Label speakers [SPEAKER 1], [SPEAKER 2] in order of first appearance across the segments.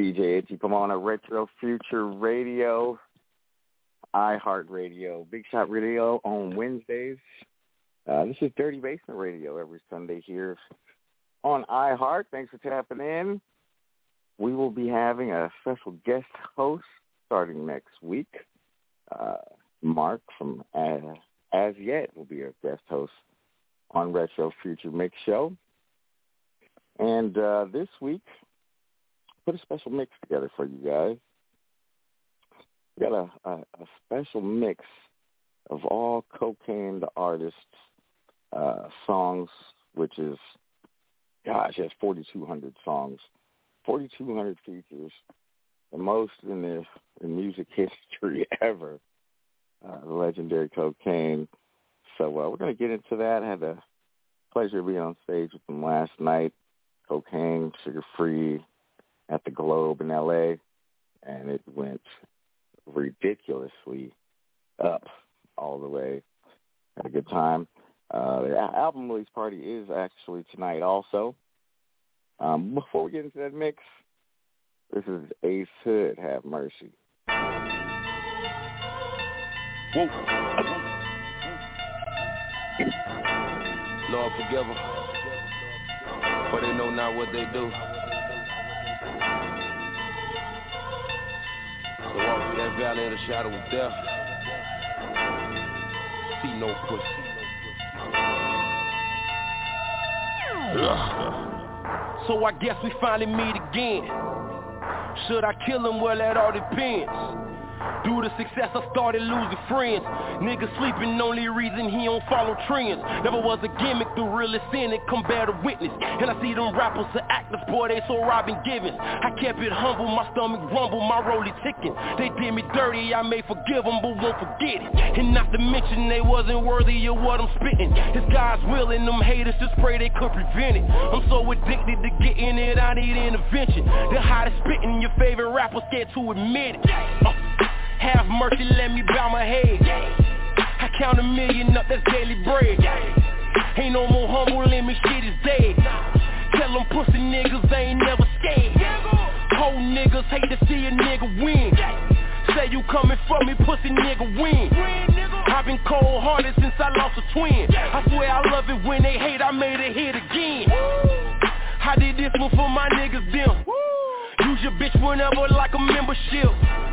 [SPEAKER 1] DJ Itchy Pomona, Retro Future Radio, iHeartRadio, Big Shot Radio on Wednesdays. Uh, this is Dirty Basement Radio every Sunday here on iHeart. Thanks for tapping in. We will be having a special guest host starting next week. Uh, Mark from uh, As Yet will be our guest host on Retro Future Mix Show. And uh, this week, put a special mix together for you guys. We got a, a, a special mix of all Kokane the artist's uh, songs, which is, gosh, has 4,200 songs, 4,200 features, the most in the in music history ever. Uh, the legendary Kokane. So uh, we're going to get into that. I had the pleasure of being on stage with them last night. Kokane, Suga Free, at the Globe in L.A., and it went ridiculously up all the way. Had a good time. Uh, the album release party is actually tonight also. Um, before we get into that mix, this is Ace Hood, Have Mercy.
[SPEAKER 2] Whoa. Lord forgive them, for they know not what they do. Walk through that valley of the shadow of death. See no pussy. So I guess we finally meet again. Should I kill him? Well, that all depends. Due to success, I started losing friends. Niggas sleeping, only reason he don't follow trends. Never was a gimmick, the realest sin, it come bear to witness. And I see them rappers, the actors, boy, they so Robin Givens. I kept it humble, my stomach rumble, my rollie ticking. They did me dirty, I may forgive them, but won't forget it. And not to mention they wasn't worthy of what I'm spitting. It's God's will, and them haters just pray they could prevent it. I'm so addicted to getting it, I need intervention. The hottest spitting, your favorite rapper scared to admit it. Uh, have mercy, let me bow my head. I count a million up, that's daily bread. Ain't no more humble, me shit is dead. Tell them pussy niggas they ain't never scared. Whole niggas hate to see a nigga win. Say you coming for me, pussy nigga win. I've been cold hearted since I lost a twin. I swear I love it when they hate, I made a hit again. I did this one for my niggas them. Use your bitch whenever like a membership.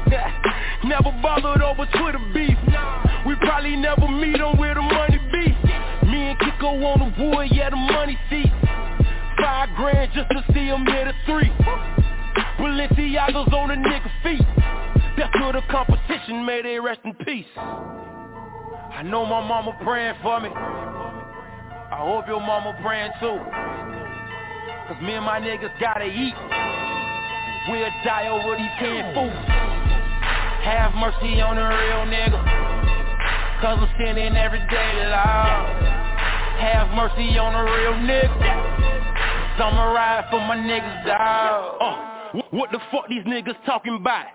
[SPEAKER 2] never bothered over Twitter beef. We probably never meet on where the money be. Me and Kiko on the wood, yeah, the money seat. Five grand just to see him hit a three. Balenciaga's on a nigga feet. That's to the competition, may they rest in peace. I know my mama praying for me. I hope your mama praying too. Cause me and my niggas gotta eat. We'll die over these canned foods. Have mercy on a real nigga. Cause I'm sinning every day, Lord. Have mercy on a real nigga. Summer ride for my niggas, dog. Uh. What the fuck these niggas talking about?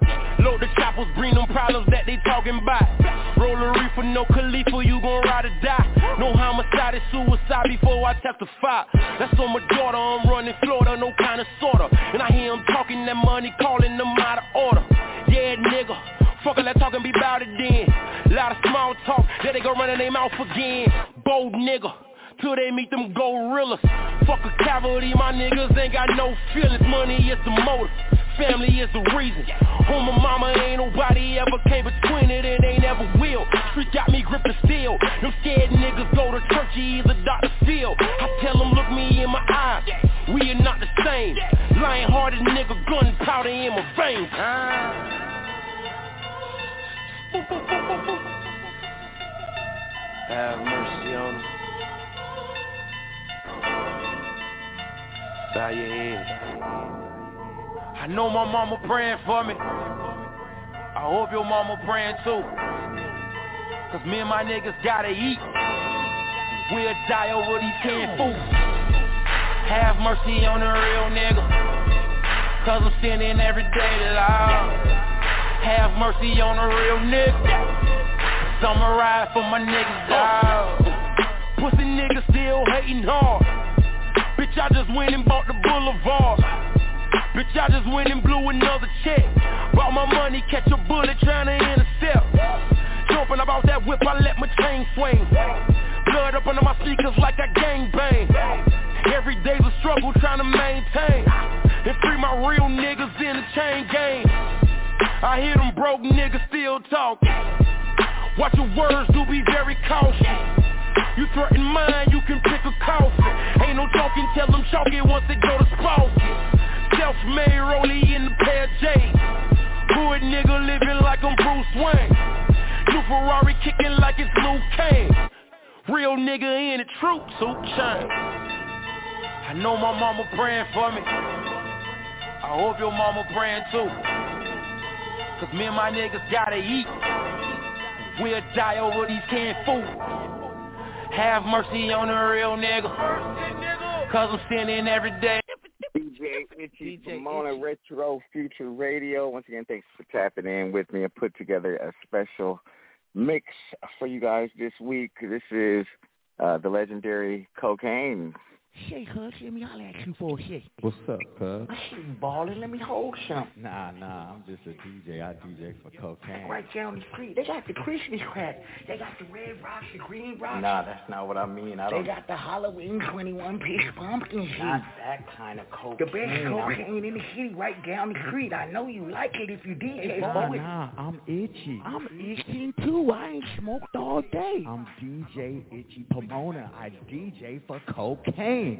[SPEAKER 2] Load the choppers, bring them problems that they talking about. Roll a reefer, no Khalifa, you gon' ride or die. No homicide, it's suicide before I testify. That's on my daughter, I'm running Florida, no kind of sorta. And I hear them talking that money, calling them out of order. Yeah, nigga. Fuck that talking, be bout it then. Lot of small talk, then they go running their mouth again. Bold nigga till they meet them gorillas. Fuck a cavalry, my niggas ain't got no feelings. Money is the motive, family is the reason. On my mama ain't nobody ever came between it and they never will. Street got me gripping steel. Them scared niggas go to church, either Dr. Phil. I tell them look me in my eyes, we are not the same. Lion hearted nigga, gunpowder in my veins. Have mercy on them. Bow your head. I know my mama praying for me. I hope your mama praying too. Cause me and my niggas gotta eat. We'll die over these canned foods. Have mercy on the real nigga. Cause I'm sinning every day, Lord. Have mercy on the real nigga. Summer ride for my niggas, dog. Pussy niggas still hating hard. Bitch, I just went and bought the boulevard. Bitch, I just went and blew another check. Brought my money, catch a bullet trying to intercept. Jumping about that whip, I let my chain swing. Blood up under my sneakers like I gang bang. Every day's a struggle trying to maintain. And free my real niggas in the chain game. I hear them broke niggas still talk. Watch your words, do be very cautious. You threaten mine, you can pick a coffin. Ain't no talking, tell them chalk it once they go to spouse. Self-made rollie in the pair J's. Hood nigga living like I'm Bruce Wayne. New Ferrari kicking like it's Luke Kane. Real nigga in a troop suit chain. I know my mama praying for me. I hope your mama praying too. Cause me and my niggas gotta eat. We'll die over these canned food. Have mercy on a real nigga. Cause I'm sinning every day.
[SPEAKER 1] DJ Itchy DJ Pomona Itchy. Retro Future Radio. Once again, thanks for tapping in with me and put together a special mix for you guys this week. This is uh, the legendary Kokane
[SPEAKER 3] Shit, cuz, let me holler at you for a shit.
[SPEAKER 4] What's up, cuz?
[SPEAKER 3] I see you ballin', let me hold something.
[SPEAKER 4] Nah, nah, I'm just a DJ. I DJ for cocaine.
[SPEAKER 3] Right down the street. They got the Christmas crack. They got the red rocks, the green rocks.
[SPEAKER 1] Nah, that's not what I mean. I don't...
[SPEAKER 3] They got the Halloween 21-piece pumpkin shit.
[SPEAKER 1] Not that kind of cocaine.
[SPEAKER 3] The best cocaine in the city right down the street. I know you like it if you DJ
[SPEAKER 4] nah, Nah, I'm itchy.
[SPEAKER 3] I'm itchy too. I ain't smoked all day.
[SPEAKER 4] I'm DJ Itchy Pomona. I DJ for cocaine. DJ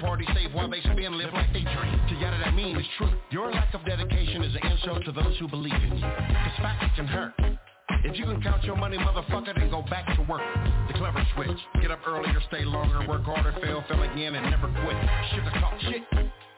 [SPEAKER 5] Party save
[SPEAKER 6] while they spin, live like they dream. To yada that mean is true. Your lack of dedication is an insult to those who believe in you. Cause facts can hurt. If you can count your money, motherfucker, then go back to work. The clever switch. Get up earlier, stay longer, work harder, fail, fail again, and never quit. Shit to talk shit.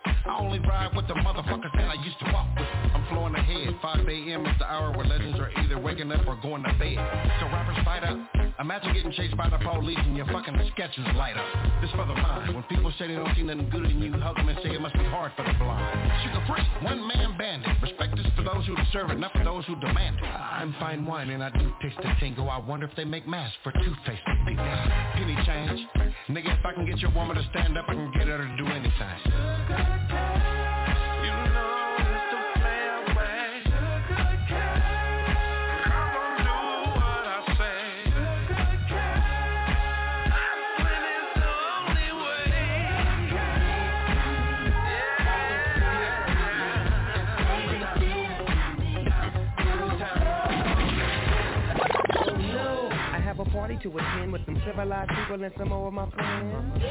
[SPEAKER 6] I only ride with the motherfuckers that I used to walk with. I'm flowing ahead. 5 a.m. is the hour where legends are either waking up or going to bed. So rappers fight up. Imagine getting chased by the police and your fucking sketches light up. This for the mind. When people say they don't see nothing good in you, hug them and say it must be hard for the blind. Suga Free, one man bandit. Respect is for those who deserve it, not for those who demand it. I'm fine wine and I do taste the tingle. I wonder if they make masks for people. Penny change. Nigga, if I can get your woman to stand up, I can get her to do anything.
[SPEAKER 7] To attend with some civilized people and some of my friends.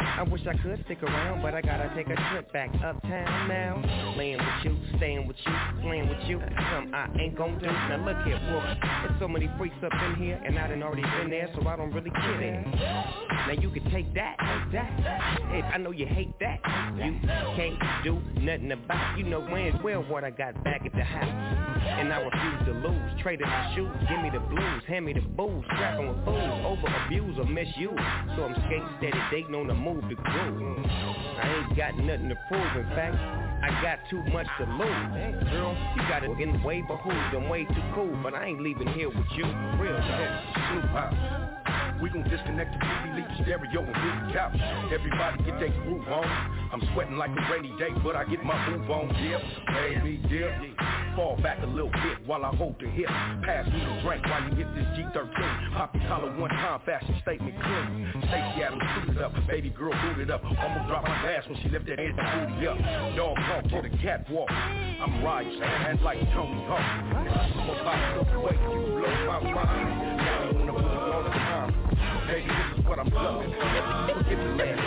[SPEAKER 7] I wish I could stick around, but I gotta take a trip back uptown now. Laying with you, staying with you, playing with you, something I ain't gon' do. Now look here, boy, there's so many freaks up in here, and I done already been there, so I don't really care there. Now you can take that, take that. Hey, I know you hate that. You can't do nothing about. You know when well what I got back at the house, and I refuse to lose. Traded my shoes, give me the blues, hand me the booze, strapping with fools, over abuse or misuse. So I'm skating steady, dating on the move to groove. I ain't got nothing to prove, in fact, I got too much to lose. Girl, you got it in way, but I'm way too cool, but I ain't leaving here with you real.
[SPEAKER 6] Snoop we gon' disconnect the TV, leave the stereo and hit the couch. Everybody get their groove on. I'm sweating like a rainy day, but I get my move on. Dip, baby, dip. Fall back a little bit while I hold the hip. Pass me the drink while you hit this G13. Pop your collar one time, fashion statement clean. Stacey Adams suited up, baby girl booted up. Almost dropped my ass when she left that ass booty up. Dog talk to the catwalk. I'm riding, hand like Tony Hawk. I'm about to way you blow my mind. Now you wanna put it the time. Baby, this is what I'm loving. Forget the last.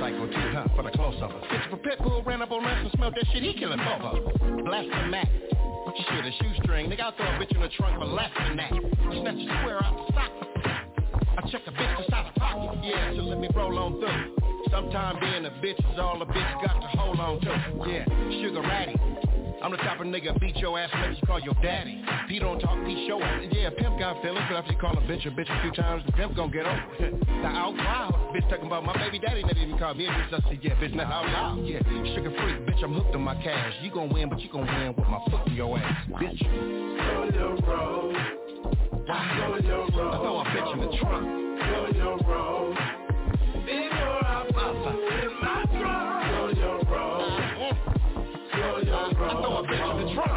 [SPEAKER 6] Psycho too hot for the close-up. Bitch, for Pitbull ran up on us and smelled that shit, he killing both of them. Blast the Mac. Shit, a shoestring. Nigga, I'll throw a bitch in the trunk for less than that. Snatch a square out the sock. I check a bitch inside the pocket. Yeah, so let me roll on through. Sometime being a bitch is all a bitch got to hold on to. Yeah, sugar ratty. I'm the type of nigga beat your ass, make you call your daddy. Pete don't talk, Pete show up. Yeah, pimp got feelings, but if you call a bitch a bitch a few times, the pimp gon' get over it. now out loud, bitch talking about my baby daddy never even called me a bitch. I said, yeah, bitch, not out loud. Yeah, Suga Free, bitch, I'm hooked on my cash. You gon' win, but you gon' win with my foot in your ass, bitch.
[SPEAKER 4] Your your. I
[SPEAKER 6] throw a bitch in the trunk.
[SPEAKER 4] Go your road. Before I pop in my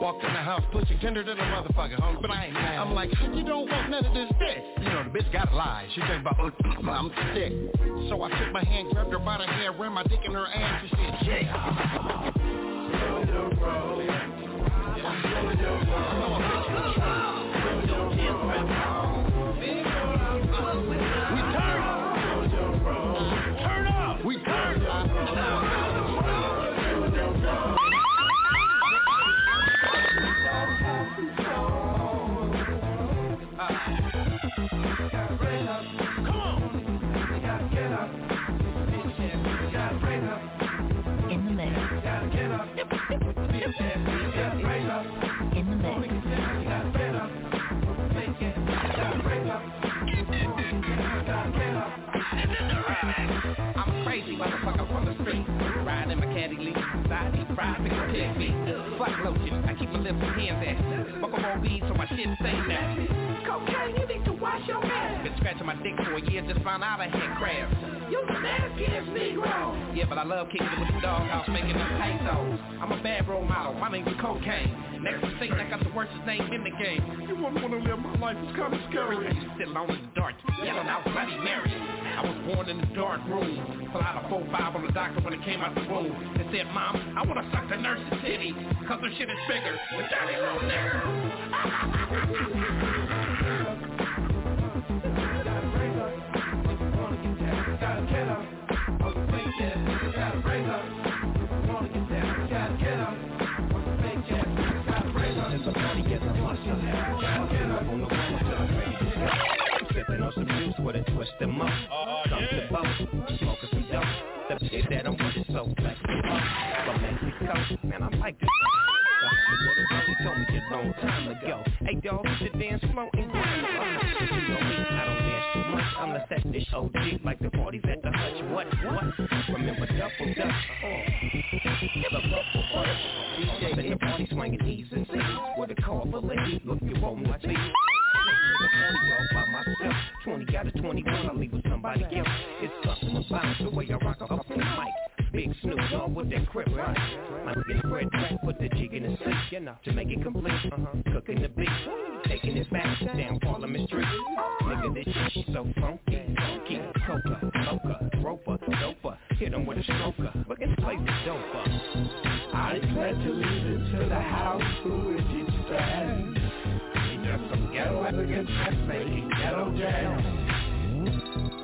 [SPEAKER 6] Walked in the house, pussy tender than a motherfucker, homie, but I ain't mad. I'm like, you don't want none of this dick. You know, the bitch gotta lie. She think about, I'm sick. So I took my hand, grabbed her by the hair, ran my dick in her ass, and said, yeah. We
[SPEAKER 8] pick a. Fuck lotion, I keep my lips and hands at. Fuck on weed so my shit stay nasty.
[SPEAKER 9] Kokane, you need to wash your hands.
[SPEAKER 8] Scratching my dick for a year, just found out I had crabs.
[SPEAKER 9] You the nastiest Negro.
[SPEAKER 8] Yeah, but I love kicking it with the doghouse, making them pesos. I'm a bad role model, my name's Kokane. Next to Satan, I got the worstest name in the game. You wouldn't want to live my life, it's kind of scary. I used to sit alone in the dark, yelling out Bloody Mary. I was born in the dark room. Pull out a 4-5 on the doctor when it came out the womb. And said, Mom, I want to suck the nurse's titty. Cause her shit is bigger. With dirty little nigger.
[SPEAKER 7] with a twist them up. Both, smoking some dope. The shit that I'm with is so flexible. From Mexico, man, I like this. Somebody told me a long time ago. Hey dog, you should dance slow and grind. You know I don't dance too much. I'm the set dish OG like the parties at the hutch. What? What? Remember Duffel Duck? Oh. The Buffalo Butter. DJ in the party swinging E's and C's with a call for lady. Look, you won't much me. By myself, 20 out of 21, I leave with somebody else. It's something about the way I rock up the mic. Big Snoop Dogg with that crib right. I'm getting red track, put the jig in the seat, you know, to make it complete. Uh-huh. Cooking the beat, taking it back down Parliament Street. Nigga, this shit so funky, funky. Coca, mocha, roper, doper. Hit 'em with a stroker. At the place is doper.
[SPEAKER 5] I glad to lead to the house who is each stand.
[SPEAKER 7] Just some ghetto elegant chef making ghetto jam.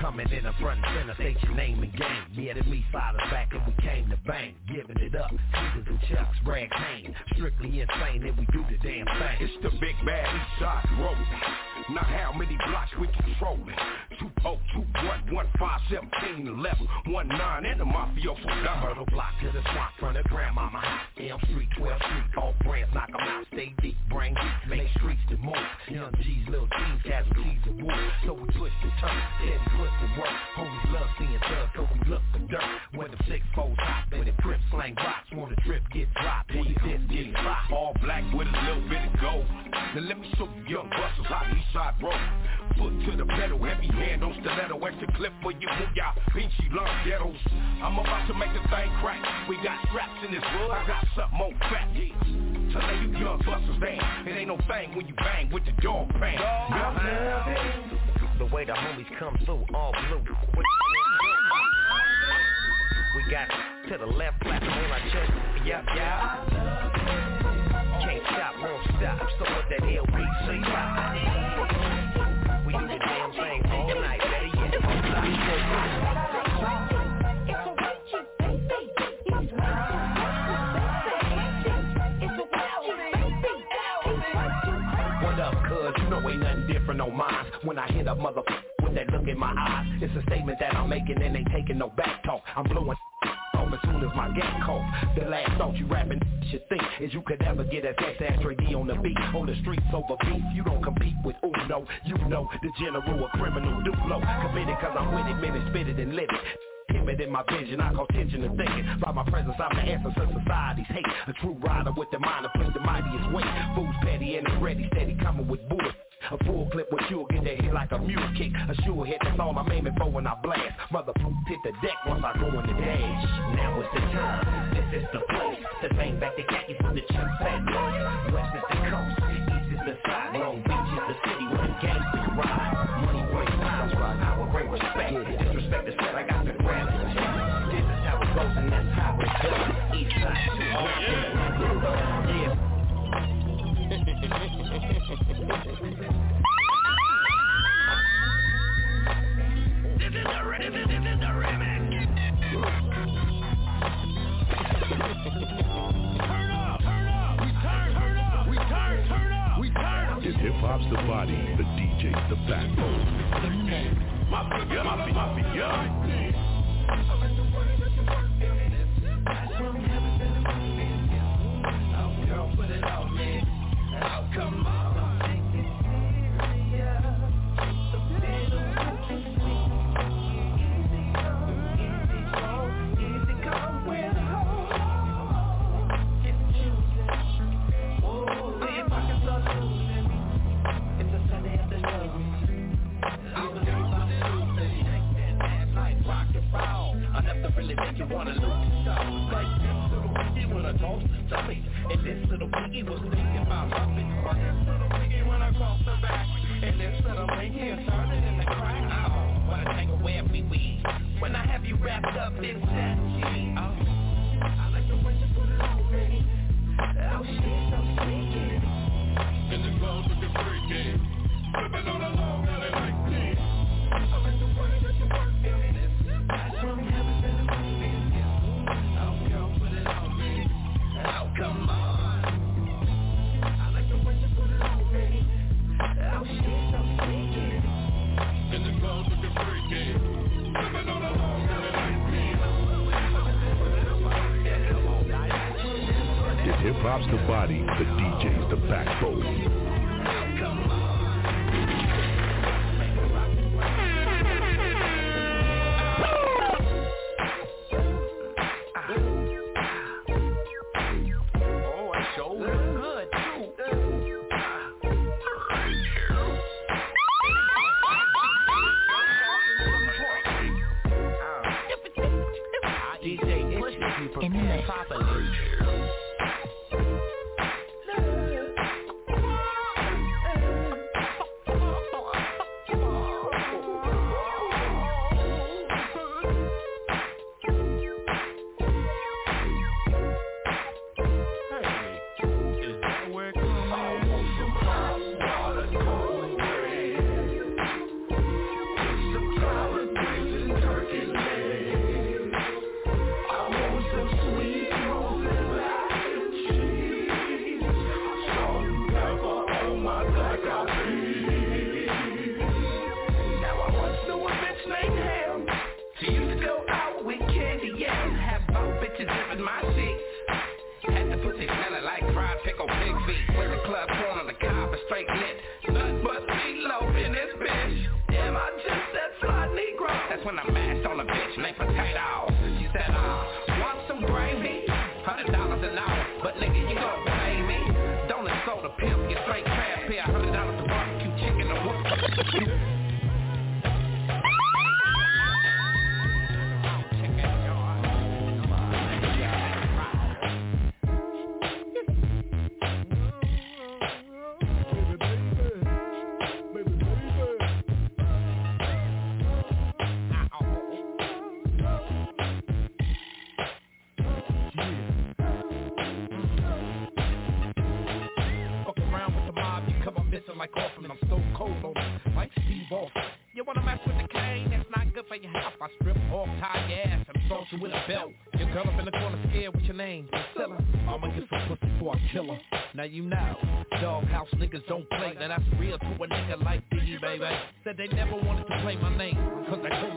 [SPEAKER 10] Coming in the front and center, state your name and game. Yeah, the me sliders back and we came to bang. Giving it up, Caesars and Chucks, Brad Kane. Strictly insane and we do the damn thing.
[SPEAKER 11] It's the big bad east side road. Now how many blocks we controlling? 202-115-1711 and the mafioso done.
[SPEAKER 10] Myrtle block to the swamp front of grandmama house. Elm Street, 12th Street, all brands knock 'em out. Stay deep, brain deep, make streets to move. Young G's, little teens, casualties of war. So we twist the turn, steady put the work. Homies love seeing thugs, so we look for dirt. When the six foes hot, when the crip slang rocks, the drip get dropped, when get dropped.
[SPEAKER 11] All black with a little bit of gold. Now let me show you young busters how east side roll. Foot to the pedal, heavy hand on stiletto, extra clip for you booyah, pinchy lungs ghettos. I'm about to make the thing crack. We got straps in this wood, I got something more fat. To lay you young busters down, it ain't no thing when you bang with the dog pound.
[SPEAKER 10] The way the homies come through, all blue. We got to the left, clap on our chest. Yup, yup. Can't stop, won't stop. So what that LBC We When I hit a motherfucker with that look in my eyes, it's a statement that I'm making and ain't taking no back talk. I'm blowing off as soon as my gap cough. The last thought you rapping should think is you could ever get a sex ashtray D on the beat. On the streets over beef, you don't compete with Uno. You know the general a criminal Duplo. Committed cause I'm with it, minute, spit it and live it. Timid in my vision, I call tension and thinking By my presence, I'm the answer to society's hate A true rider with the mind to fling the mightiest weight Fools petty and ready, steady coming with bullets a full clip with you'll get that hit like a mule kick. A sure hit, that's all I'm aiming for when I blast. Motherfucker hit the deck once I go in the dash. Now it's the time, this is the place. To bang back the khaki from the chip fat West is the coast, east is the side. Long Beach is the city where the gangsters ride. Money brings power, power bring respect Disrespect is
[SPEAKER 12] hip hop's the body, the DJ's the backbone.
[SPEAKER 11] Mafia, mafia, mafia.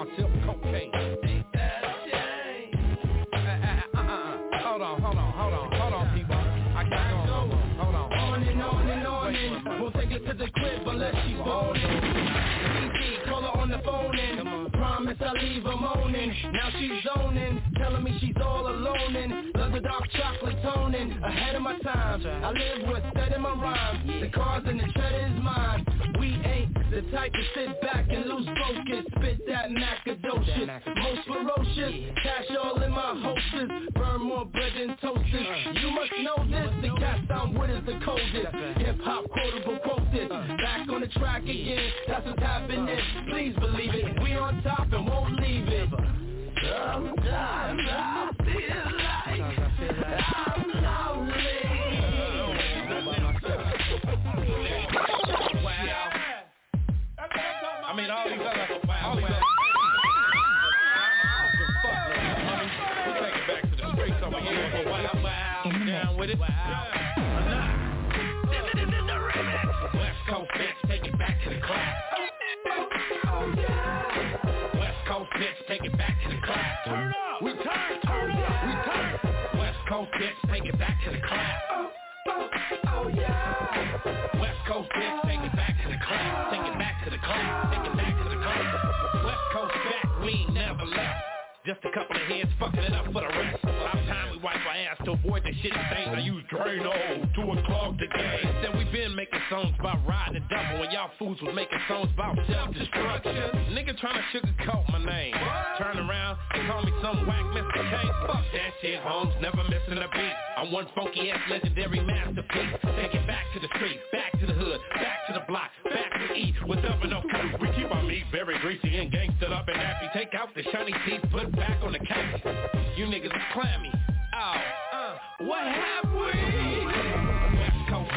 [SPEAKER 8] Myself cocaine. Ain't that a shame? Uh, uh, uh, uh, hold on, hold on, hold on, hold on, people. I can't go. Hold on.
[SPEAKER 4] On and on and on and We'll take it to the crib unless she's boning ET, call her on the phone and Promise I'll leave her moaning Now she's zoning, telling me she's all alone and Love the dark chocolate toning Ahead of my time, I live with setting my rhyme The cars and the cheddar is mine We ain't the type to sit back and lose focus. Spit that macadocious, most ferocious. Cash all in my holsters, burn more bread than toasters. Uh. You must know this, the cast I'm with is the coldest. Hip hop quotable quote this. Uh. Back on the track again, that's what's happening. Uh. Please believe it, we on top and won't leave it. Sometimes I feel like I'm
[SPEAKER 8] here. Wow, wow, down with it. West Coast bitch, take it back to the class. West Coast bitch, take it back to the class. Turn up. We turn, turn up. We turn. West Coast bitch, take it back to the class. Oh yeah. West Coast bitch, take it back to the class. Take it back to the class. Take it back to the class. West Coast back, we never left. Just a couple of heads fucking it up for the rest. The time we wipe our ass to avoid the shit stains, I use Drano to unclog the game. Said we been making songs about riding the devil when y'all fools was making songs about self-destruction. Nigga trying to sugarcoat my name. Turn around call me some whack Mr. K. Fuck that shit, Holmes, never missing a beat. I'm one funky ass legendary masterpiece. Take it back to the street, back to the hood, back to the block, with up and no We keep our meat very greasy and gangsta up and happy. Take out the shiny teeth, put back on the couch. You niggas are clammy. Oh, uh, what have we? West Coast,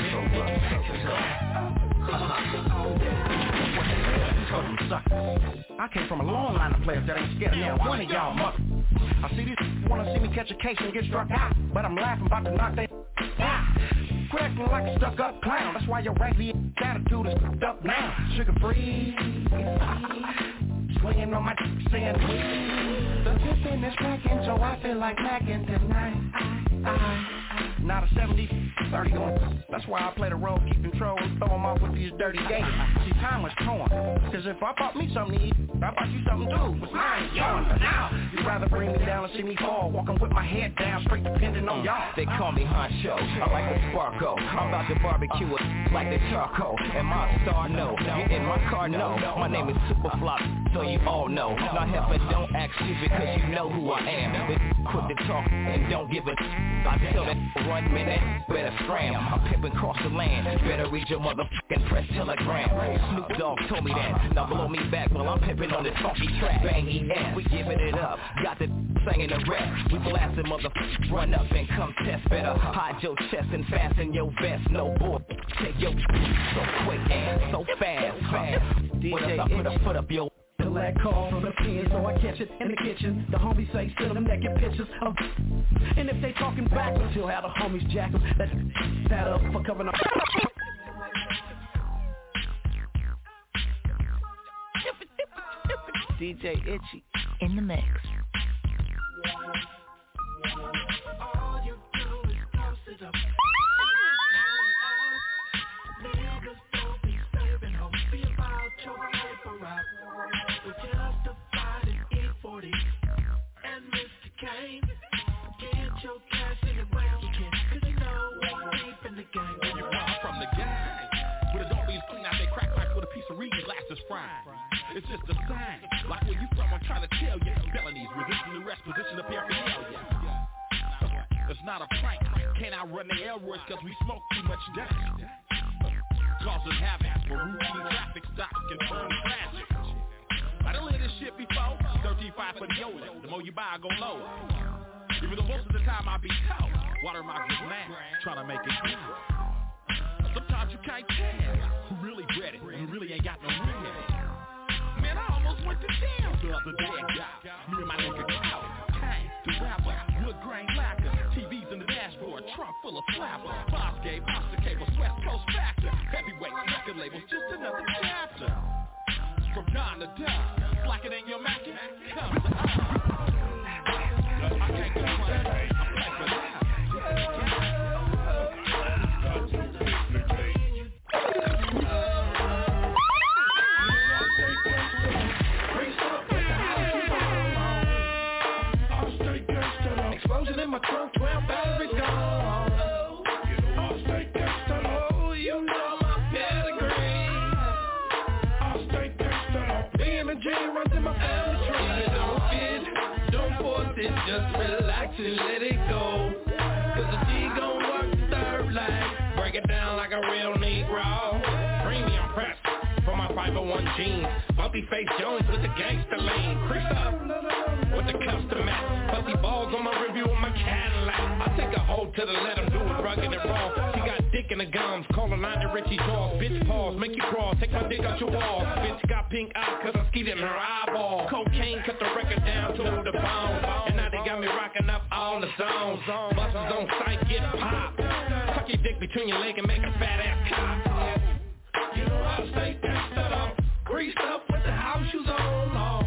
[SPEAKER 13] I came from a long line of players that ain't scared of now one of y'all mother. I see these wanna see me catch a case and get struck out, but I'm laughing about to knock they. Quit acting like a stuck up clown. That's why your raggedy attitude is cooked up now. Suga Free, swinging on my dick saying please. The tipping is cracking, so I feel like macking tonight. I, I, not a 70, 30 on. That's why I play the role, keep control, and throw 'em off with these dirty games. See, time was torn. Cause if I bought me something to eat, I bought you something too. But mine, yours, but now you'd rather bring me down and see me fall, walking with my head down, straight depending on mm. y'all.
[SPEAKER 14] They call me Honcho, I like the Sparko I'm about to barbecue it like the charcoal And my star, no, you in my car, no My name is Superflop, so you all know Now heifer, don't act stupid cause you know who I am quick to talk and don't give a I tell that run minute, better scram I'm pimping across the land, better read your motherfucking press telegram. Snoop Dogg told me that, now blow me back while I'm pimping on this funky track. Bang ES, we giving it up, got the singing the rap. We blasting motherfuckers, run up and come test Better. Hide your chest and fasten your vest, no boy Take your so quick and so fast, fast. DJ, I put a foot up your
[SPEAKER 15] Till that call from the pen, so I catch it in the kitchen. The homies say still them naked pictures of And if they talking back, still how the homies jack them. That's that up for covering up.
[SPEAKER 16] DJ Itchy
[SPEAKER 17] in the mix.
[SPEAKER 8] Water my man, trying to make it
[SPEAKER 4] 501 jeans. Bumpy face Jones with the gangster lean. Crease up with the custom mat. Pussy balls on my review of my Cadillac. I take a hold to the let him do it rugged and raw. She got dick in the gums, calling out the Richie Jaws. Bitch pause, make you crawl, take my dick out your walls. Bitch got pink eyes cause I skied in her eyeball. Kokane cut the record down to the bone. And now they got me rocking up all the zones. Busters on sight get popped. Tuck your dick between your leg and make a fat ass cop. You know I stay gangsta up, greased up with the house shoes on. on.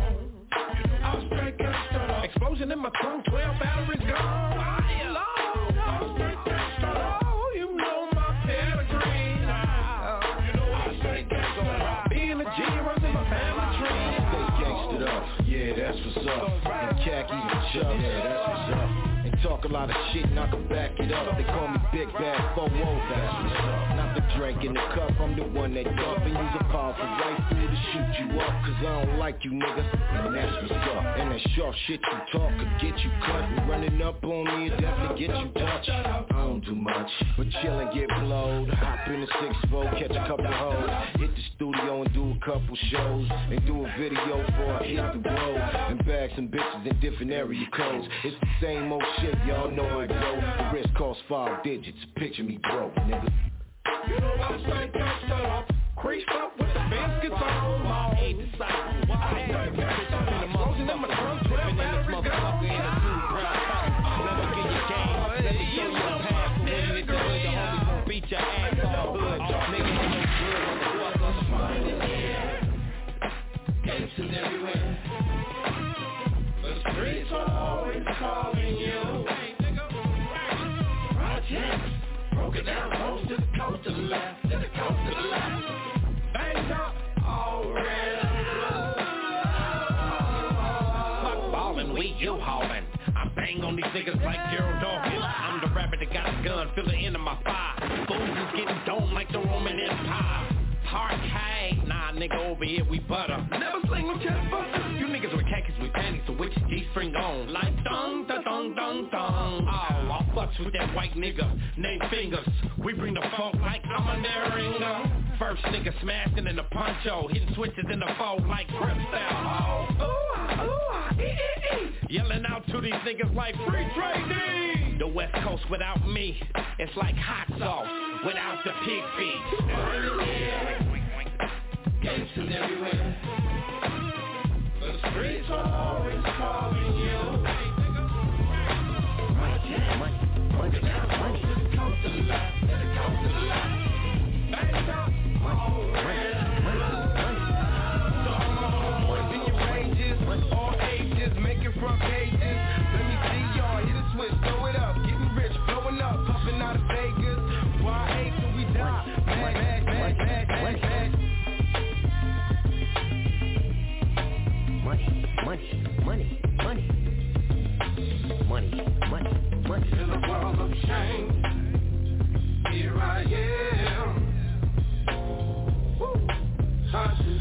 [SPEAKER 4] I stay gangsta up, explosion in my trunk, 12 batteries gone. I alone, I gangsta up, oh, you know my pedigree. You know I up, being a G runs in my family tree.
[SPEAKER 11] Stay gangsta up, yeah, that's what's up. And khaki and chucks, yeah, talk a lot of shit and I can back it up. They call me Big Bad Four That's what's up. Not the drink in the cup, I'm the one that dump and use a powerful rifle to shoot you up. Cause I don't like you niggas, and that's what's up. And that short shit you talk could get you cut. And running up on me, it definitely get you touched. I don't do much, but chill and get blowed. Hop in the six four, catch a couple hoes. Hit the studio and do a couple shows. And do a video for I hit the road. And bag some bitches in different area codes. It's the same old shit, y'all know it go. The risk costs five digits, picture me broke, nigga.
[SPEAKER 4] You know I'm gangsta Creased up with the Benz guitar. Hey, disciple, what I had in the motherfucker. In trunk, 12 batteries gone Never get your game, let me show you a path. For you hit the homies gon' beat your ass all hood. Nigga, ain't no good on the bus, on the front Gangsters everywhere. The streets are always calling Broken down coast to. Banged up, ballin', we haulin'. I bang on these niggas like Gerald. I'm the that got a gun, the end of my is getting domed like the Roman Empire. High, nah nigga over here we butter. Never. You niggas panties, so which G-string on? Like dong, da dong, dong, dong. Oh, fucks with that white nigga, name fingers. We bring the funk like I'm a Naringer. First nigga smashing in the poncho, hitting switches in the fold like crib style. Oh, ooh, ooh, ee, ee, ee. Yelling out to these niggas like free trading. The West Coast without me, it's like hot sauce without the pig feet. Gangsters everywhere. The streets are always calling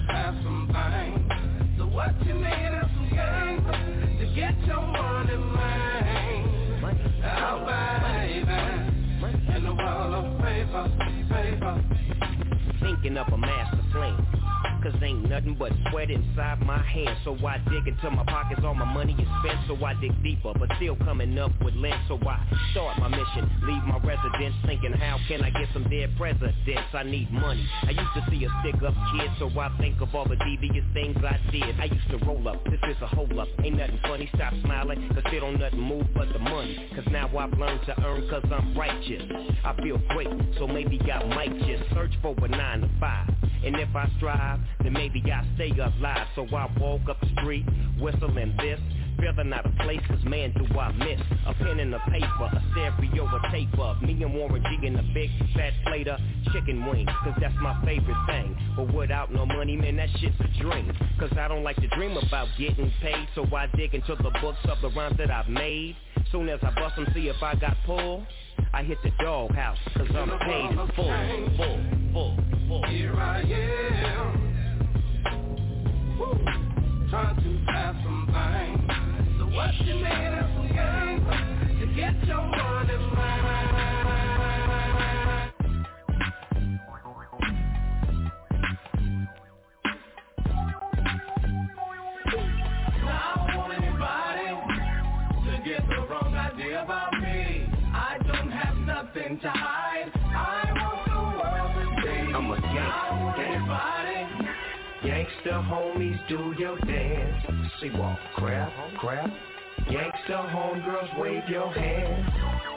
[SPEAKER 4] Have some. So what you is some games to get your money, baby. The.
[SPEAKER 7] Thinking up a master plan. Cause ain't nothing but sweat inside my hands. So I dig into my pockets, all my money is spent. So I dig deeper, but still coming up with lint. So I start my mission, leave my residence Thinking how can I get some dead presidents? I need money, I used to see a stick up kid So I think of all the devious things I did. I used to roll up, this is a hole up. Ain't nothing funny, stop smiling Cause still don't nothing move but the money. Cause now I've learned to earn cause I'm righteous. I feel great, so maybe I might just search for a 9 to 5 And if I strive, then maybe I stay alive So I walk up the street, whistling this. Feeling out of places, man, do I miss? A pen and a paper, a stereo, a tape of Me and Warren G in a big fat plate of chicken wings. Cause that's my favorite thing. But without no money, man, that shit's a dream. Cause I don't like to dream about getting paid. So I dig into the books of the rhymes that I've made. Soon as I bust them, see if I got pull I hit the doghouse, cause I'm paid full, full, full, full
[SPEAKER 4] Here I am. Woo. Trying to have some things. So what you need is some games to get your money, man. I don't want anybody to get the wrong idea about me. I don't have nothing to hide. I want the world to see.
[SPEAKER 7] I'm a
[SPEAKER 4] I don't want
[SPEAKER 7] gangster, Gangsta homies, do your dance. See what? Crap, crap. Gangsta homegirls, wave your hands.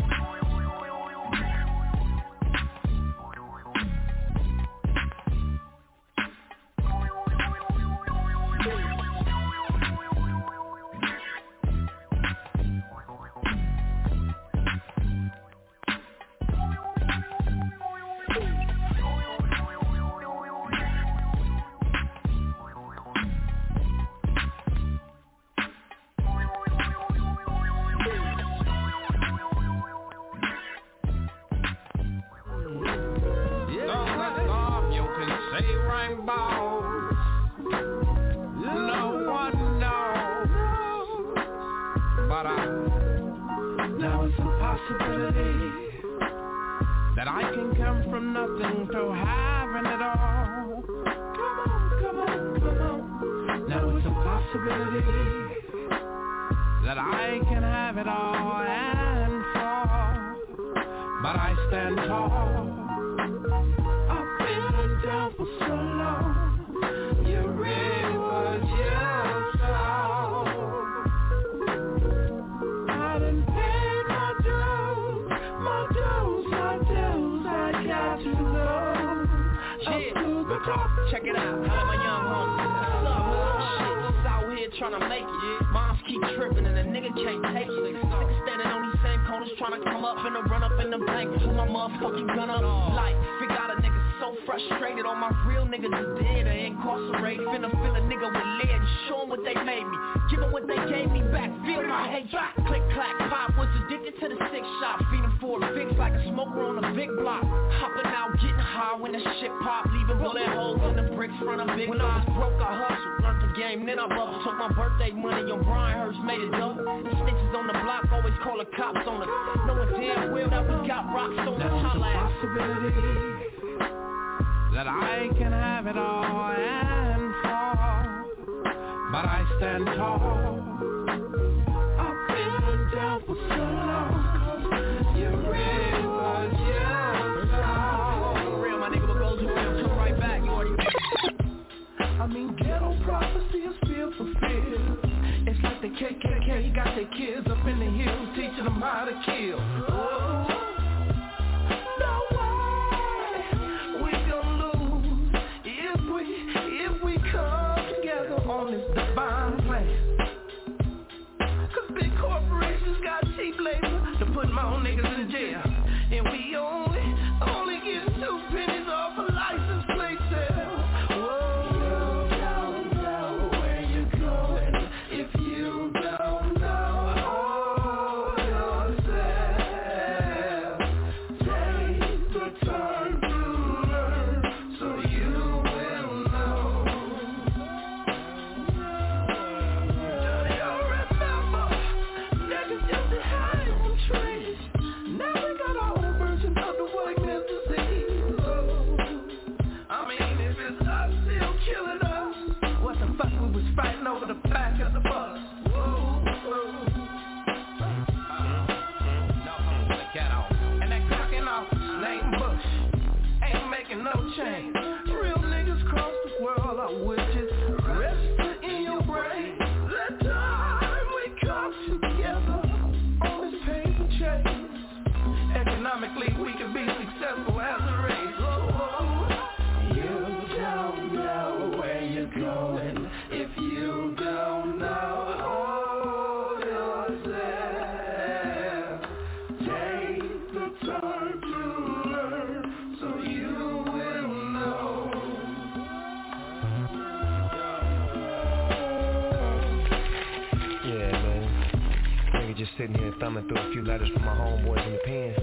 [SPEAKER 7] Sitting here thumbing through a few letters from my homeboys in the pen.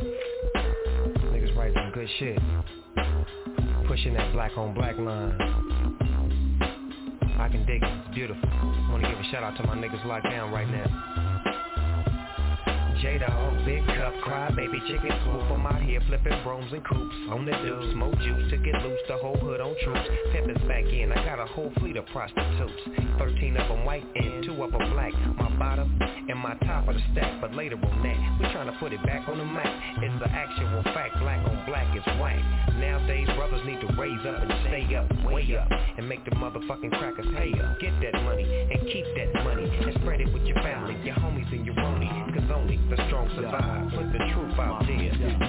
[SPEAKER 7] Niggas write some good shit. Pushing that black on black line. I can dig it. It's beautiful. Wanna give a shout out to my niggas locked down right now. Big cup, cry baby chicken soup. I'm out here flipping brooms and coops. On the deuce, smoke juice to get loose, the whole hood on troops. Pimpins back in, I got a whole fleet of prostitutes. 13 of them white and two of them black. My bottom and my top of the stack, but later on that, we trying to put it back on the map. It's the actual fact, black on black is white. Nowadays, brothers need to raise up and stay up, way up, and make the motherfucking crackers pay up. Get that money and keep that money and spread it with your family, your homies and your ronies. Cause only the strong survive. Put the truth out there,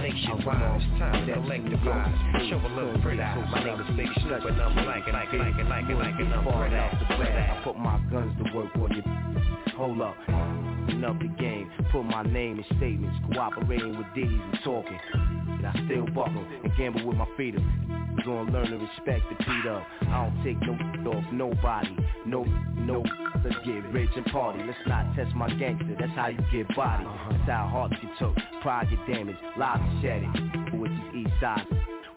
[SPEAKER 7] nationwide. It's time to collectivize. Show a little pretty. My name is Big Snoop and I'm like it, like it, like it, like it, like it. I'm
[SPEAKER 18] the bat. I put my guns to work on you. Hold up. Enough the game. Put my name in statements. Cooperating with D's and talking. And I still buckle and gamble with my freedom. Gonna learn to respect the beat up. I don't take no off nobody. No, no. Let's get rich and party. Let's not test my gangster. That's how you get body. Uh-huh. That's how hearts get took. Pride get damaged. Lives get shattered. With these east side.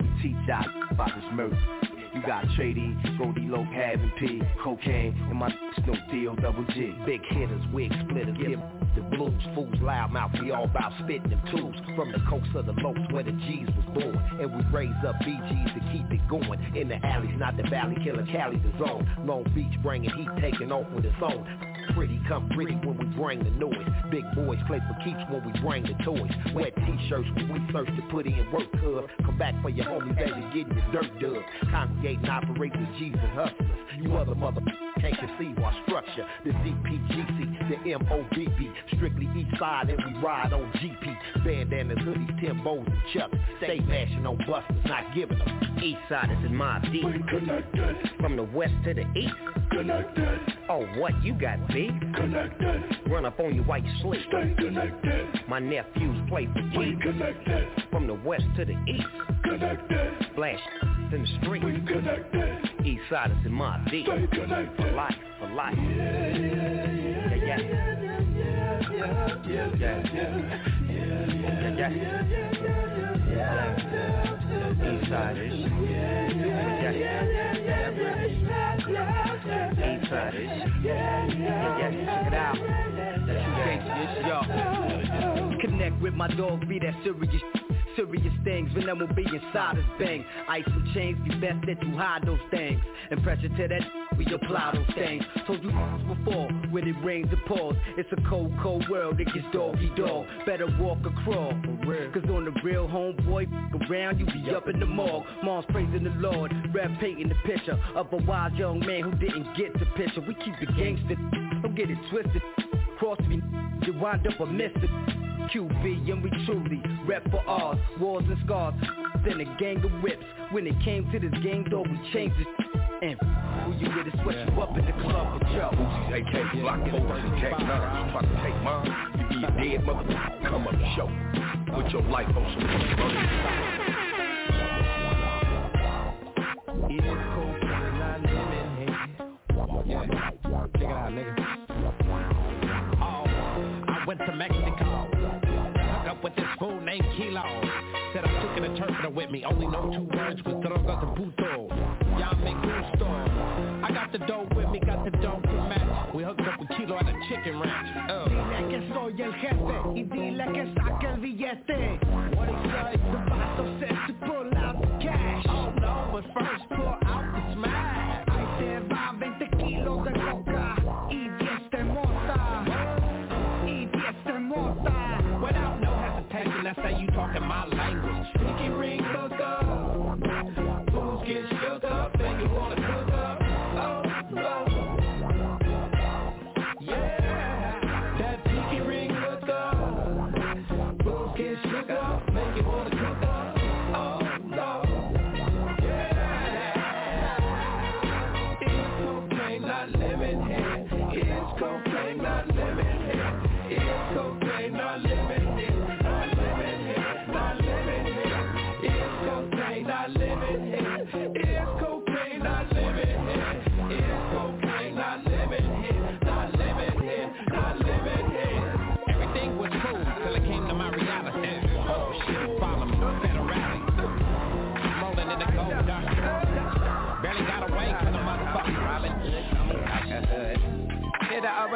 [SPEAKER 18] We teach out about this murder. You
[SPEAKER 19] got Tray Deee, Goldie Loc, having P, Kokane, and my no deal, double G.
[SPEAKER 10] Big hitters, wig splitters, give the blues, fools, loud mouth, we all about spitting them tools from the coast of the Lopes where the G's was born. And we raise up BGs to keep it going. In the alleys, not the valley, killer Cali the zone. Long Beach bringing heat, taking off with its own. Pretty come pretty when we bring the noise. Big boys play for keeps when we bring the toys. Wet t-shirts when we search to put in work, cuz. Come back for your homies as you getting your dirt dug. Congregate and operate with and hustlers. You other mother can't conceive our structure. The DPGC, the MOBB. Strictly east side and we ride on GP. Bandanas, hoodies, Timbos, and Chucks. Stay mashing on busters, not giving them.
[SPEAKER 7] East side is in my deep. From the west to the east.
[SPEAKER 20] Connected.
[SPEAKER 7] Oh, what you got, B?
[SPEAKER 20] Connected.
[SPEAKER 7] Run up on your white sleep.
[SPEAKER 20] Stay connected.
[SPEAKER 7] My nephews play for keeps.
[SPEAKER 20] connected.
[SPEAKER 7] From the west to the east.
[SPEAKER 20] Connected.
[SPEAKER 7] Flash in the street.
[SPEAKER 20] We connected.
[SPEAKER 7] East side is in my.
[SPEAKER 20] Stay
[SPEAKER 7] For life, for life.
[SPEAKER 20] Yeah, yeah,
[SPEAKER 7] Yeah, yeah.
[SPEAKER 20] yeah, yeah, yeah, yeah,
[SPEAKER 7] Yeah, yeah. Yeah, yeah. East siders. Yeah, yeah. Check it out.
[SPEAKER 21] Gangsta, yo. Connect with my dog, be that serious Serious things, when will be inside his bang Ice and chains, be best that you hide those things. And pressure to that we apply those things. Told you before, when it rains and pours. It's a cold, cold world, it gets doggy dog. Better walk or crawl, Cause on the real homeboy, f- around you be up in the morgue. Mom's praising the Lord, rap painting the picture Of a wild young man who didn't get the picture. We keep the gangster, don't get it twisted. Cross me, you wind up a mister QB and we truly rep for ours Wars and scars, then a gang of whips. When it came to this game though we changed it. And who you with to sweat you up in the club for Joe
[SPEAKER 11] AK, block folks, jack nuts, try to take mine. You be a dead motherfucker, come up the show. Put your life on some.
[SPEAKER 21] It's cold, not living here.
[SPEAKER 8] Check it out, nigga. Went to Mexico. Hook up with this fool named Kilo. Said I'm taking a interpreter with me. Only know two words was drogas and puto. Y'all make gusto. I got the dough with me, got the dough to match. We hooked up with Kilo at a chicken ranch. Oh.
[SPEAKER 4] Dile que soy el jefe y dile que saque el billete.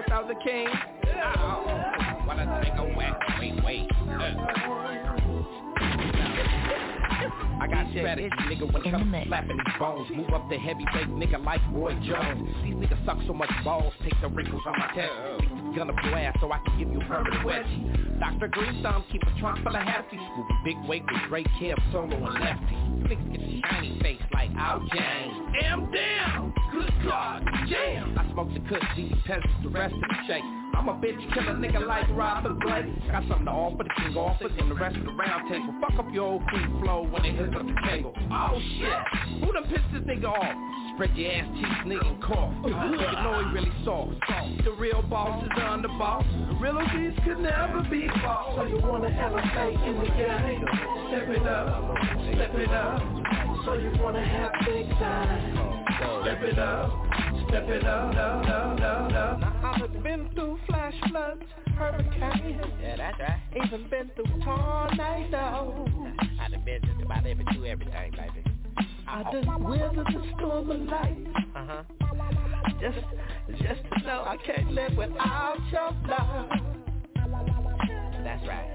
[SPEAKER 8] Hit the other king. Oh, what a take a whack. Wait, wait. I got strategy, nigga, when it comes to slapping these bones. Move up the heavyweight nigga like Roy Jones. These niggas suck so much balls, take the wrinkles on my test Gun up your ass so I can give you a permanent wedgie Dr. Green Thumb, keep a trunk full of hefty Moving big weight with Ray Kev, Solo, and Lefty. Niggas get shiny face like Al James. Am down, good God, these peasants, the rest of the shake. I'm a bitch killer nigga like Robin Blake. Got something to offer, the king offers and the rest of the round table. Fuck up your old food flow when they hook up the cable Oh shit, who done pissed this nigga off? Spread your ass cheeks, nigga, and cough. Uh, you know he really soft. The real boss is the underboss The real OGs could never be false So you wanna elevate in the game? Step it up, step it up. So you wanna have big time Step it up, step it up, no, no, no, no. Now I've been through flash floods, hurricanes. Yeah, that's right. Even been through tornadoes. I've been just about every two everything, baby. I
[SPEAKER 4] I done weathered the storm of life.
[SPEAKER 22] Uh-huh.
[SPEAKER 4] Just, just to know I can't live without your love.
[SPEAKER 22] That's right.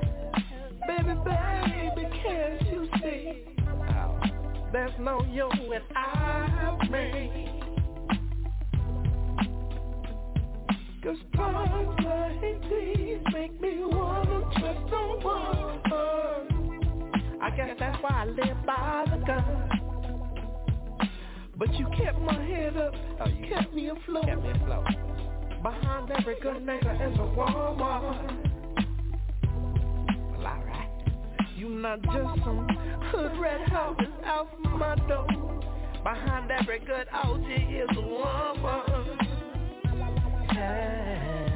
[SPEAKER 4] Baby, baby, can't you see?
[SPEAKER 22] Oh.
[SPEAKER 4] There's no you without me. Cause times like these make me wanna trust someone. I guess that's why I live by the gun. But you kept my head up,
[SPEAKER 22] you
[SPEAKER 4] kept me afloat.
[SPEAKER 22] kept me afloat.
[SPEAKER 4] Behind every good nigga is a woman. You not just some hood red house out from my door. Behind every good OG is a woman.
[SPEAKER 7] little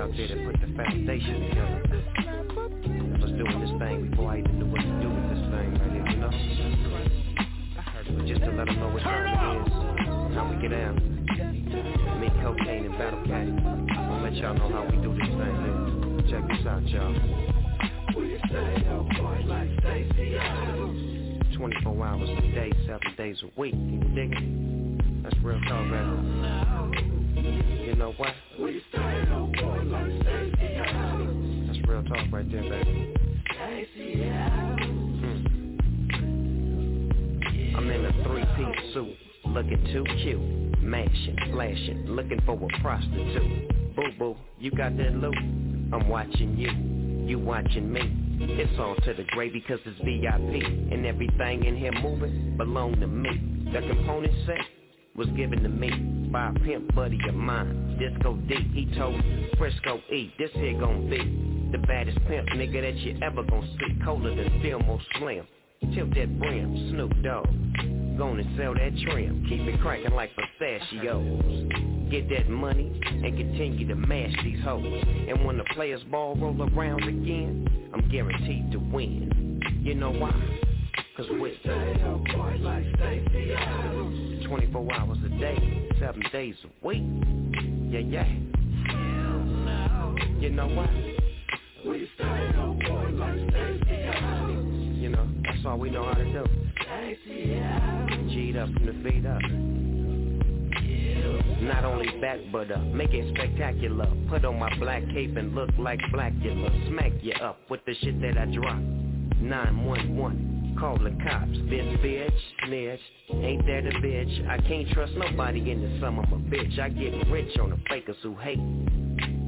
[SPEAKER 7] Out there that put the foundation together. I was doing this thing before I even knew what to do with this thing right here, you know? But just to let them know what time it is, how we get down. Me, Kokane, and Battlecat. I'll let y'all know how we do this thing here. Check this out, y'all. 24 hours a day, 7 days a week. You dig it? That's real talk, man. You know what? Talk right there, baby. Mm. I'm in a three-piece suit, looking too cute, mashing, flashing, looking for a prostitute. Boo boo, you got that loot? I'm watching you, you watching me. It's all to the gravy cause it's VIP, and everything in here moving belong to me. The component set was given to me by a pimp buddy of mine. Disco D, he told Frisco E, this here gon' be the baddest pimp nigga that you ever gon' see. Colder than Fillmore Slim. Tilt that brim, Snoop Dogg. Gonna sell that trim, keep it cracking like pistachios. Get that money and continue to mash these hoes. And when the players ball roll around again, I'm guaranteed to win. You know why? Cause we stay up like Stacey Adams 24 hours a day, 7 days a week. Yeah, yeah. You know what? You know, that's all we know how to do. G'd up from the feet up. Not only back but up, make it spectacular. Put on my black cape and look like Blacula. Smack you up with the shit that I drop. 911, call the cops. Bitch, bitch, snitch. Ain't that a bitch? I can't trust nobody in the sum of a bitch. I get rich on the fakers who hate.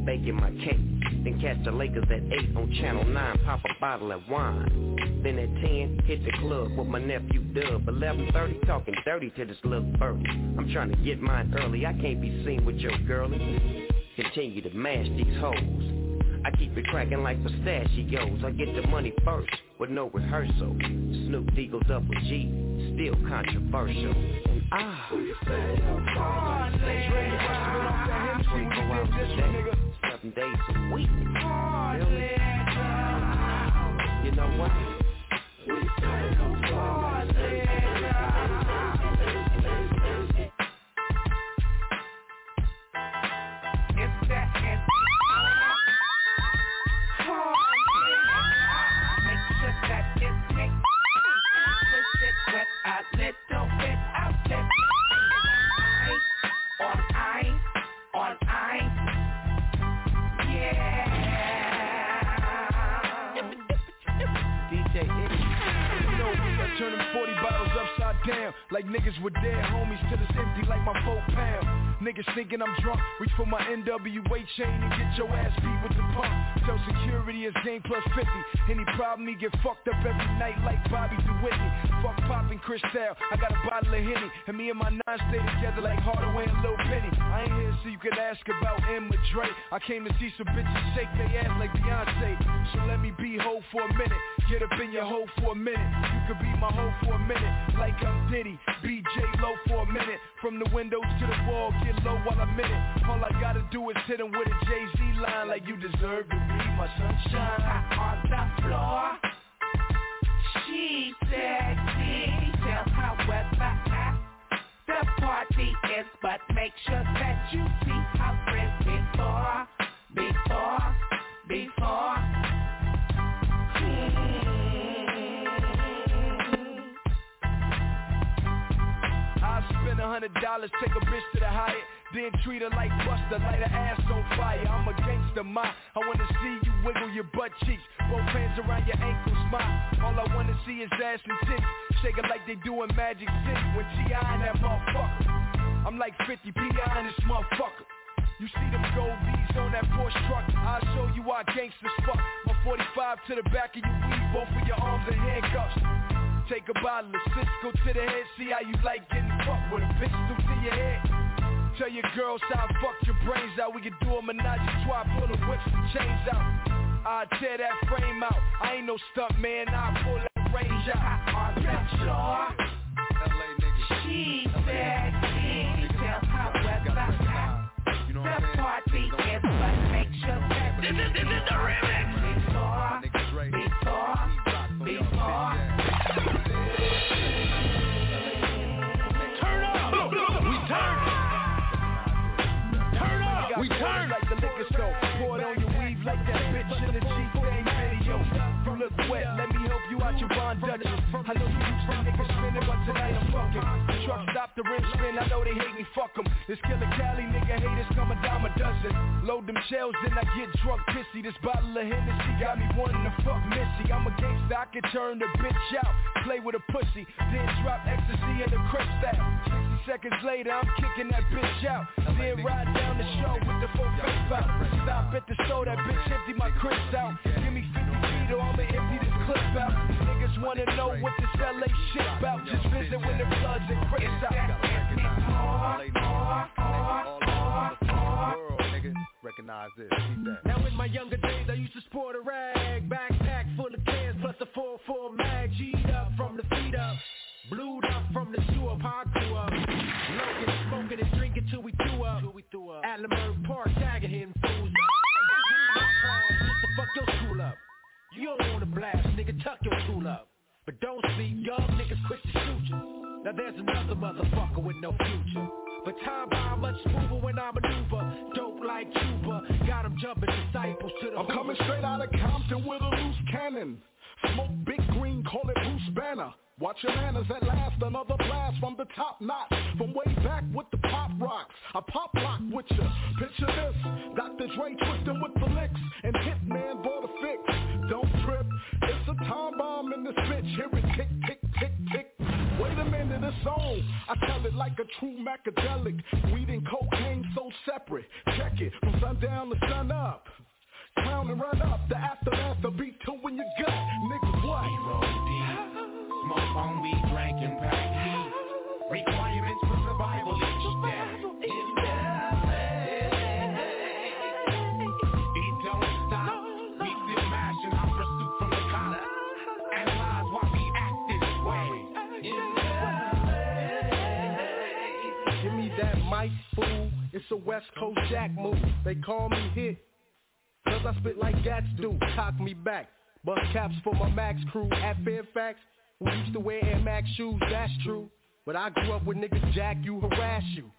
[SPEAKER 7] Baking my cake. Then catch the Lakers at 8 on Channel 9. Pop a bottle of wine. Then at 10, hit the club with my nephew Dub. 11.30, talking dirty to this little birdie. I'm trying to get mine early. I can't be seen with your girlie. Continue to mash these hoes. I keep it cracking like pistachios. I get the money first with no rehearsal. Snoop D goes up with G, still controversial. And ah, 24 hours a day, seven days a week. You know what?
[SPEAKER 23] Like niggas with dead homies till it's empty like my four pound Niggas thinking I'm drunk, reach for my NWA chain and get your ass beat with the pump Tell security it's game plus 50 Any problem, he get fucked up every night like Bobby DeWittney Fuck popping Cristal. I got a bottle of Henny, and me and my nine stay together like Hardaway and Lil Penny. I ain't here so you can ask about Emma Dre. I came to see some bitches shake their ass like Beyonce. So let me be hoe for a minute. Get up in your hoe for a minute. You could be my hoe for a minute, like I'm Diddy. BJ low for a minute. From the windows to the wall, get low while I'm in it. All I gotta do is hit him with a Jay-Z line like you deserve to be my sunshine.
[SPEAKER 8] On the floor, she said, tell her what the, party is, but make sure that you see her friends before, before.
[SPEAKER 23] Hundred dollars, take a bitch to the Hyatt, then treat her like Buster, light her ass on fire. I'm a gangster, ma. I wanna see you wiggle your butt cheeks, both hands around your ankles, ma. All I wanna see is ass and titties, shake it like they do in Magic City when T.I. and that motherfucker. I'm like 50 P.I. in this motherfucker. You see them gold V's on that Porsche truck I'll show you why gangsters fuck My 45 to the back of your weave Both of your arms in handcuffs Take a bottle of Cisco to the head See how you like getting fucked with a pistol to your head. Tell your girls how I fucked your brains out. We can do a menage a trois Pull the whips and chains out. I tear that frame out. I ain't no stunt man. I pull that range out.
[SPEAKER 8] On the floor, she said, tell her what the, the party is, but make sure that this is, this is the remix.
[SPEAKER 23] Rim I know they hate me, fuck them. This killer Cali nigga haters come a dime a dozen. Load them shells, then I get drunk pissy. This bottle of Hennessy got me wanting to fuck Missy. I'm a gangster, I can turn the bitch out. Play with a pussy, then drop ecstasy in the crystal. 60 seconds later, I'm kicking that bitch out. Then ride down the show with the full face out. Stop at the store, that bitch empty my crisp out. Give me 50 feet or I'ma empty this clip out. Niggas wanna know what this LA shit about. Just visit when the floods and crisp out.
[SPEAKER 24] Recognize this. Keep that.
[SPEAKER 7] Now in my younger days I used to sport a rag. Backpack full of cans plus a 4-4 mag. G'd up from the feet up. Blued up from the shoe up. How I grew up. Smoking, smoking and drinking till we threw up. At Leimert Park tagging him fools Just to fuck your school up. You don't wanna blast, nigga. Tuck your tool up But don't speak, young niggas quick to shoot you Now there's another motherfucker with no future but time by much smoother when I maneuver Dope like Cuba Got 'em jumping disciples to the
[SPEAKER 25] I'm coming straight out of Compton with a loose cannon. Smoke big green, call it Bruce Banner. Watch your manners at last, another blast from the top notch. From way back with the pop rocks. I pop lock with ya. Picture this, Dr. Dre twisting with the licks. And Hitman bought a fix. Time bomb in this bitch. Hear it tick, tick, tick, tick. Wait a minute, it's on. I tell it like a true macadelic. Weed and cocaine so separate. Check it, from sundown to sun up. Clown and run up, the aftermath, the beat two in your gut. Nigga, what?
[SPEAKER 8] Smoke on weed,
[SPEAKER 25] It's a West Coast Jack move. They call me hit. Cause I spit like gats do. Cock me back. Bust caps for my Max crew at Fairfax. Who used to wear Air Max shoes, that's true. But I grew up with niggas jack you, harass you.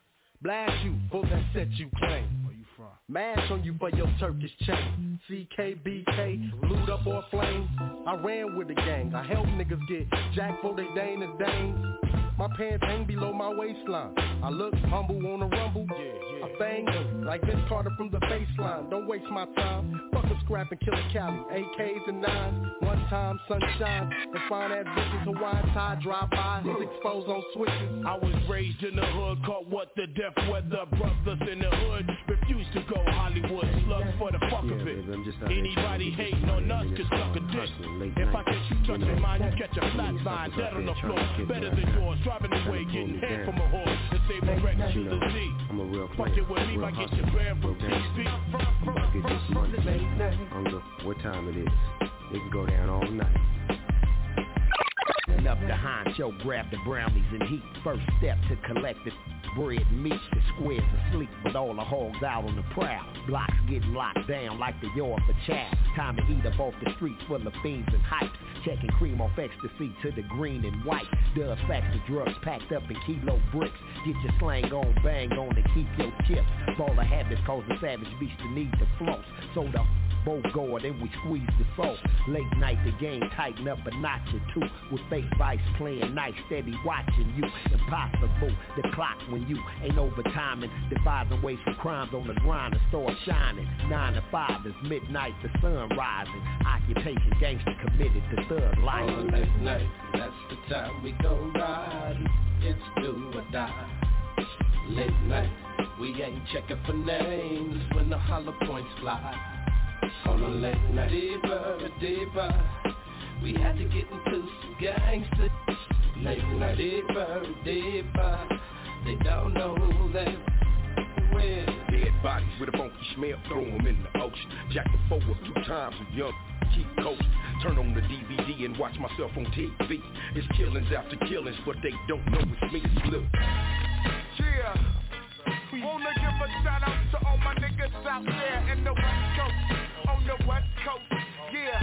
[SPEAKER 25] Blast you for that set you claim. Where you from? Mash on you for your Turkish chain. CKBK, blued up or flame. I ran with the gang. I helped niggas get jack for they Dane and Dane.
[SPEAKER 26] My pants hang below my waistline. I look humble on a rumble. Yeah, yeah. I bang like Vince Carter from the baseline. Don't waste my time. Fuck a scrap and kill a Cali. AKs and nines. One time, sunshine. And fine ass bitches, Hawaiian tie, drive by. His exposed on switches.
[SPEAKER 27] I was raised in the hood, caught what the death weather. Brothers in the hood refuse to go Hollywood slugs for the fuck of it. Anybody hating on us can suck a dick. If I catch you touching mine, you catch a flat line dead on the floor. Better than yours, driving away, getting head from a horse. Save a wreck to the Z.
[SPEAKER 7] I'm a real
[SPEAKER 27] Fuck it with me, get your from TV.
[SPEAKER 7] I get this money. I don't know what time it is. It can go down all night.
[SPEAKER 10] Enough to honcho, grab the brownies and heat. First step to collect the bread and meat. The squares asleep with all the hogs out on the prowl. Blocks getting locked down like the yard for chow. Time to eat up off the streets full of fiends and hypes. Checking cream off ecstasy to the green and white. Facts of drugs packed up in kilo bricks. Get your slang on, bang on to keep your chips. Ball of habits cause the savage beast to need to floss. So the go and we squeeze the soul. Late night the game tighten up a notch or two with fake vice playing nice, steady watching you. Impossible the clock when you ain't overtiming, devising ways for crimes on the grind to start shining. Nine to five is midnight, the sun rising. Occupation gangster committed to thug life.
[SPEAKER 11] On late night, that's the time we go ride. It's do or die. Late night, we ain't checking for names when the hollow points fly. On a late night, deeper, deeper, we had to get into some gangster. Late night, deeper, deeper, they don't know who they with.
[SPEAKER 28] Dead bodies with a funky smell, throw them in the ocean. Jack the forward two times and young keep coasting. Turn on the DVD and watch myself on TV. It's killings after killings, but they don't know it's me. It's Lil.
[SPEAKER 5] Yeah. Wanna give a shout out to all my niggas out there in the West the West Coast. Yeah,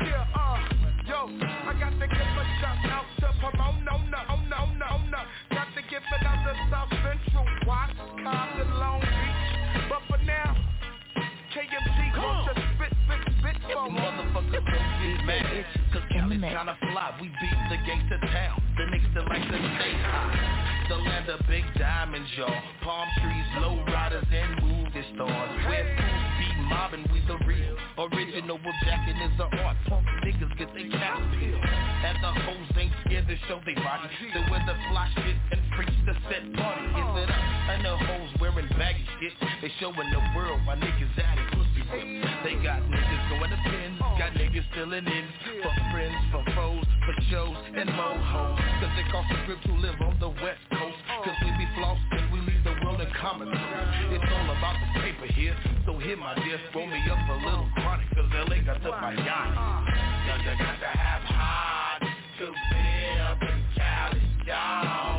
[SPEAKER 5] yeah, uh, yo, I got to give a shout out to Pomona, no, oh no, oh no. Got to give it out to South Central, Watts, Compton, Long Beach. But for now, KMG wants to spit, spit, spit for me.
[SPEAKER 11] Motherfuckers don't get mad. Cause Cali's kinda fly. We beat the gangsta town. The niggas that like to stay high. The land of big diamonds, y'all. Palm trees, low riders, and movie stars. Where fools be mobbing, we the Original with is the art. Punk niggas get they cap And the hoes ain't scared to show they body. They wear the fly shit and preach the set party Is it up? And the hoes wearing baggy shit. They showing the world why niggas at it. Pussy whip They got niggas going to pins Got niggas filling in For friends, for foes, for shows and more hoes Cause it costs a grip to live on the west coast. Cause we be flossing, we leave the world in common here So here my dear, roll me up a little chronic Cause LA got the Miami.
[SPEAKER 29] Uh. Now you
[SPEAKER 11] got to have hard to live in Cali, y'all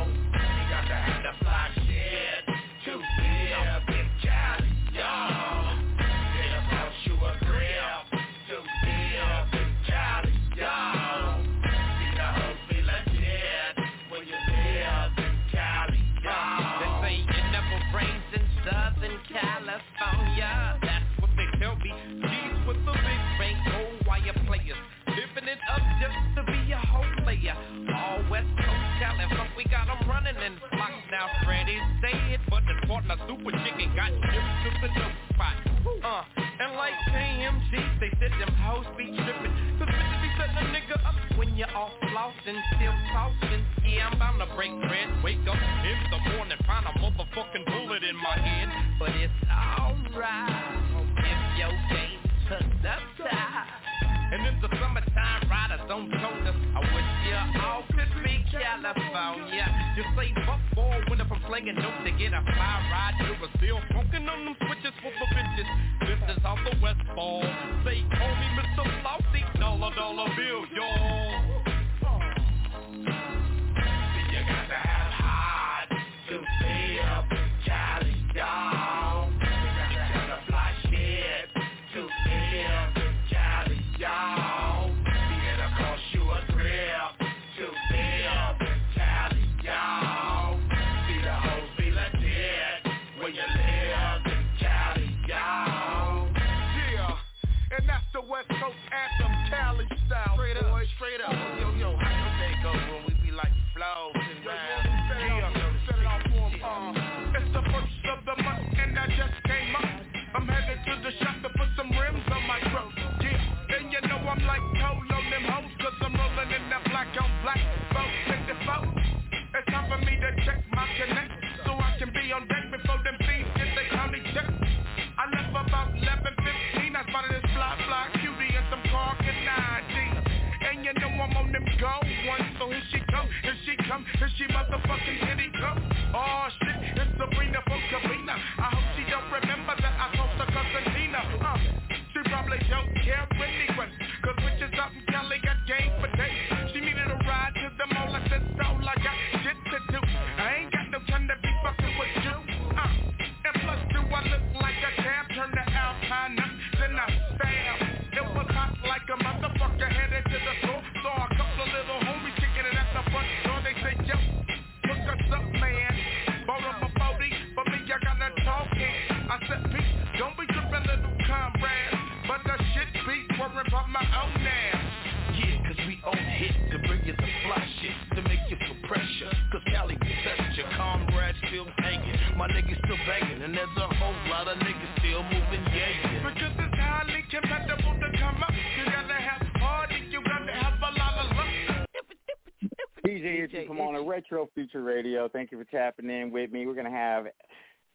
[SPEAKER 1] Future Radio. Thank you for tapping in with me. We're gonna have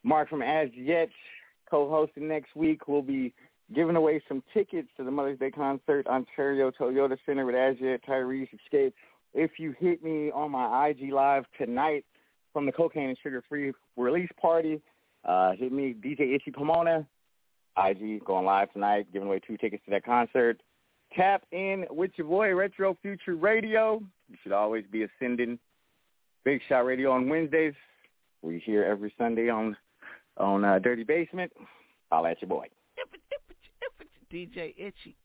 [SPEAKER 1] Mark from Az Yet co-hosting next week. We'll be giving away some tickets to the Mother's Day concert, Ontario Toyota Center with Az Yet, Tyrese, Xscape. If you hit me on my IG live tonight from the Kokane and Suga Free release party, uh, hit me DJ Itchy Pomona, IG going live tonight, giving away two tickets to that concert. Tap in with your boy Retro Future Radio. You should always be ascending. Big Shot Radio on Wednesdays. We're here every Sunday on on uh, Dirty Basement. I'll at your boy.
[SPEAKER 8] DJ Itchy.